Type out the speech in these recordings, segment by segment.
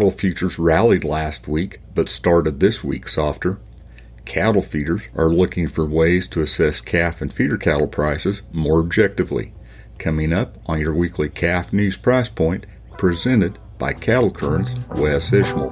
Cattle futures rallied last week but started this week softer. Cattle feeders are looking for ways to assess calf and feeder cattle prices more objectively. Coming up on your weekly calf news price point, presented by Cattle Currents Wes Ishmael.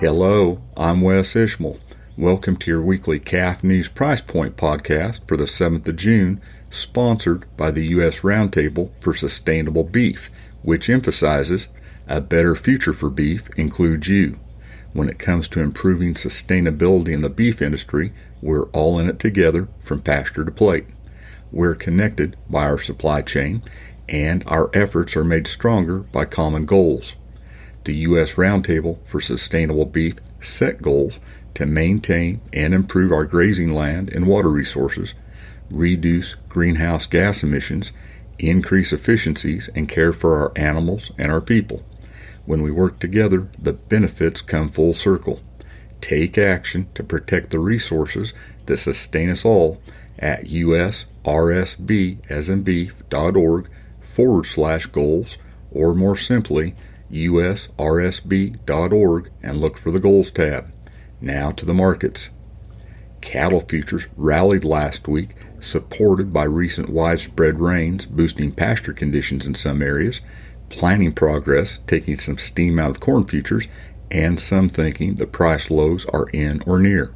Hello, I'm Wes Ishmael. Welcome to your weekly Calf News Price Point podcast for the 7th of June, sponsored by the U.S. Roundtable for Sustainable Beef, which emphasizes a better future for beef includes you. When it comes to improving sustainability in the beef industry, we're all in it together from pasture to plate. We're connected by our supply chain, and our efforts are made stronger by common goals. The U.S. Roundtable for Sustainable Beef set goals to maintain and improve our grazing land and water resources, reduce greenhouse gas emissions, increase efficiencies, and care for our animals and our people. When we work together, the benefits come full circle. Take action to protect the resources that sustain us all at usrsb as in beef.org forward slash goals, or more simply, usrsb.org and look for the Goals tab. Now to the markets. Cattle futures rallied last week, supported by recent widespread rains boosting pasture conditions in some areas, planting progress taking some steam out of corn futures, and some thinking the price lows are in or near.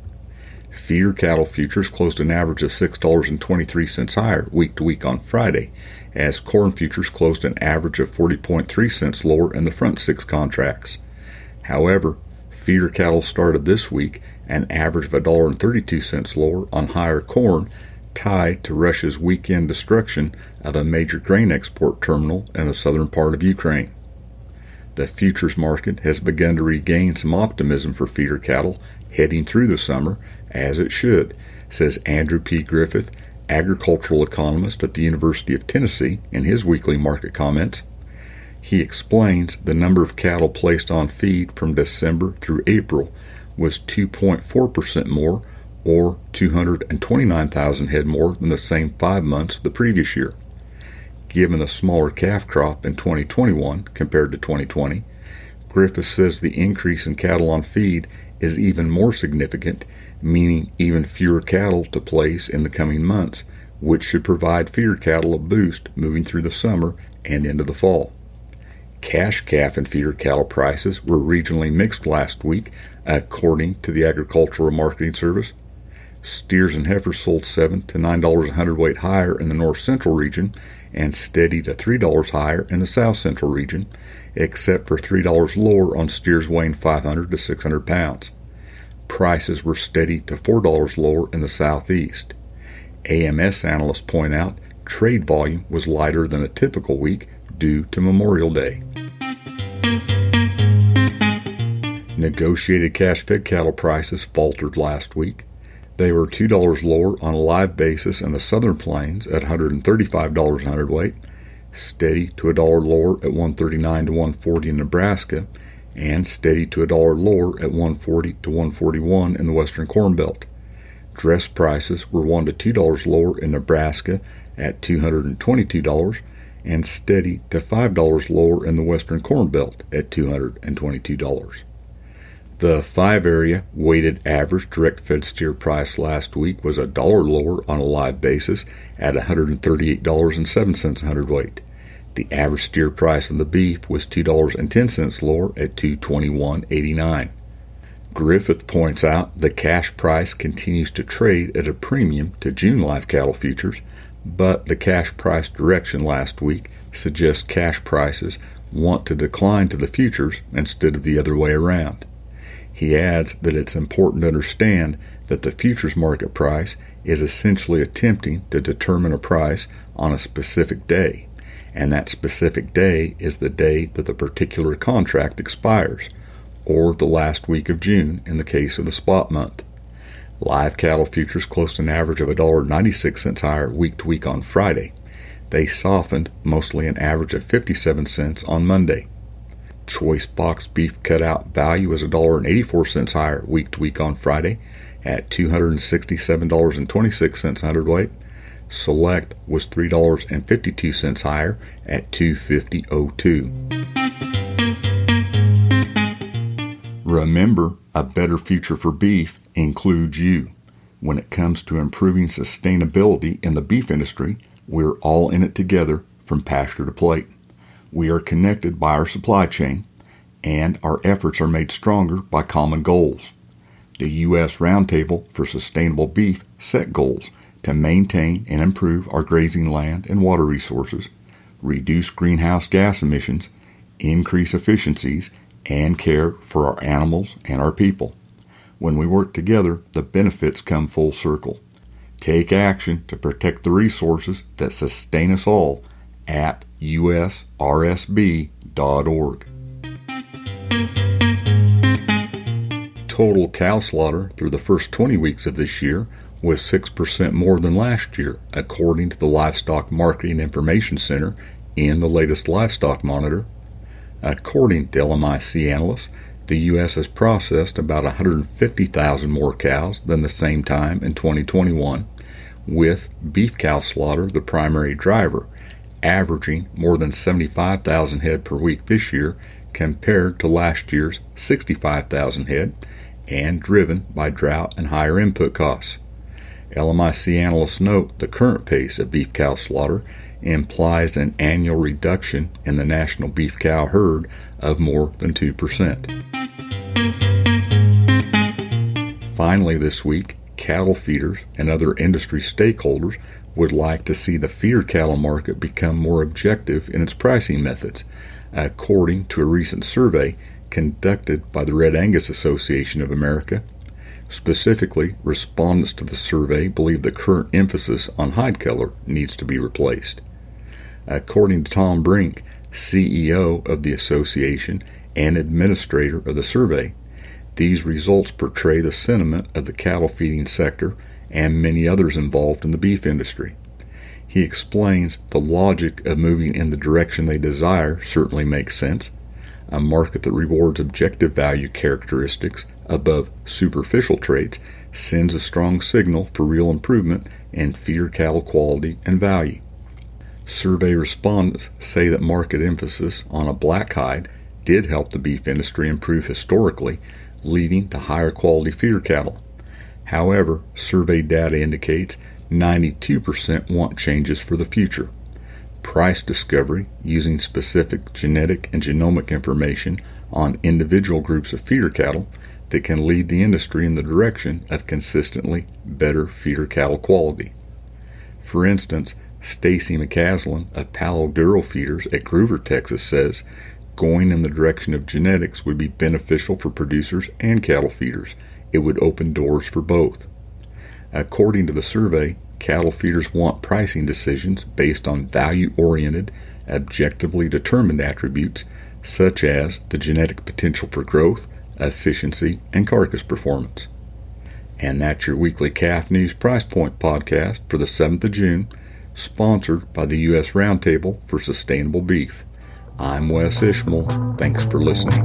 Feeder cattle futures closed an average of $6.23 higher week to week on Friday, as corn futures closed an average of 40.3 cents lower in the front six contracts. However, feeder cattle started this week an average of $1.32 lower on higher corn, tied to Russia's weekend destruction of a major grain export terminal in the southern part of Ukraine. The futures market has begun to regain some optimism for feeder cattle heading through the summer, as it should, says Andrew P. Griffith, agricultural economist at the University of Tennessee, in his weekly market comments. He explains the number of cattle placed on feed from December through April was 2.4% more, or 229,000 head more than the same five months the previous year. Given the smaller calf crop in 2021 compared to 2020, Griffith says the increase in cattle on feed is even more significant, meaning even fewer cattle to place in the coming months, which should provide feeder cattle a boost moving through the summer and into the fall. Cash calf and feeder cattle prices were regionally mixed last week, according to the Agricultural Marketing Service. Steers and heifers sold seven to nine dollars a hundredweight higher in the north central region, and steady to three dollars higher in the south central region, except for $3 lower on steers weighing 500 to 600 pounds. Prices were steady to $4 lower in the southeast. AMS analysts point out trade volume was lighter than a typical week due to Memorial Day. Negotiated cash fed cattle prices faltered last week. They were $2 lower on a live basis in the southern plains at $135 a hundredweight steady to a dollar lower at 139 to 140 in Nebraska, and steady to a dollar lower at 140 to 141 in the western corn belt. Dress prices were 1 to 2 dollars lower in Nebraska at $222 and steady to $5 lower in the western corn belt at $222. The five area weighted average direct fed steer price last week was a dollar lower on a live basis at $138.07 a hundredweight. The average steer price on the beef was $2.10 lower at $221.89. Griffith points out the cash price continues to trade at a premium to June live cattle futures, but the cash price direction last week suggests cash prices want to decline to the futures instead of the other way around. He adds that it's important to understand that the futures market price is essentially attempting to determine a price on a specific day, and that specific day is the day that the particular contract expires, or the last week of June in the case of the spot month. Live cattle futures closed an average of $1.96 higher week to week on Friday. They softened mostly an average of 57 cents on Monday. Choice box beef cutout value is $1.84 higher week to week on Friday, at $267.26 hundredweight. Select was $3.52 higher at 250.02. Remember, a better future for beef includes you. When it comes to improving sustainability in the beef industry, we're all in it together from pasture to plate. We are connected by our supply chain, and our efforts are made stronger by common goals. The U.S. Roundtable for Sustainable Beef set goals to maintain and improve our grazing land and water resources, reduce greenhouse gas emissions, increase efficiencies, and care for our animals and our people. When we work together, the benefits come full circle. Take action to protect the resources that sustain us all at usrsb.org. Total cow slaughter through the first 20 weeks of this year was 6% more than last year, according to the Livestock Marketing Information Center in the latest Livestock Monitor. According to LMIC analysts, the U.S. has processed about 150,000 more cows than the same time in 2021, with beef cow slaughter the primary driver, averaging more than 75,000 head per week this year compared to last year's 65,000 head, and driven by drought and higher input costs. LMIC analysts note the current pace of beef cow slaughter implies an annual reduction in the national beef cow herd of more than 2%. Finally, this week, cattle feeders and other industry stakeholders would like to see the feeder cattle market become more objective in its pricing methods, according to a recent survey conducted by the Red Angus Association of America Specifically, respondents to the survey believe the current emphasis on hide color needs to be replaced. According to Tom Brink, CEO of the association and administrator of the survey, these results portray the sentiment of the cattle feeding sector and many others involved in the beef industry. He explains the logic of moving in the direction they desire certainly makes sense. A market that rewards objective value characteristics above superficial traits sends a strong signal for real improvement in feeder cattle quality and value. Survey respondents say that market emphasis on a black hide did help the beef industry improve historically, leading to higher quality feeder cattle. However, survey data indicates 92% want changes for the future. Price discovery using specific genetic and genomic information on individual groups of feeder cattle that can lead the industry in the direction of consistently better feeder cattle quality. For instance, Stacy McCaslin of Palo Duro Feeders at Gruver, Texas says going in the direction of genetics would be beneficial for producers and cattle feeders. It would open doors for both. According to the survey, cattle feeders want pricing decisions based on value oriented, objectively determined attributes such as the genetic potential for growth, efficiency, and carcass performance. And that's your weekly Calf News Price Point podcast for the 7th of June, sponsored by the U.S. Roundtable for Sustainable Beef. I'm Wes Ishmael. Thanks for listening.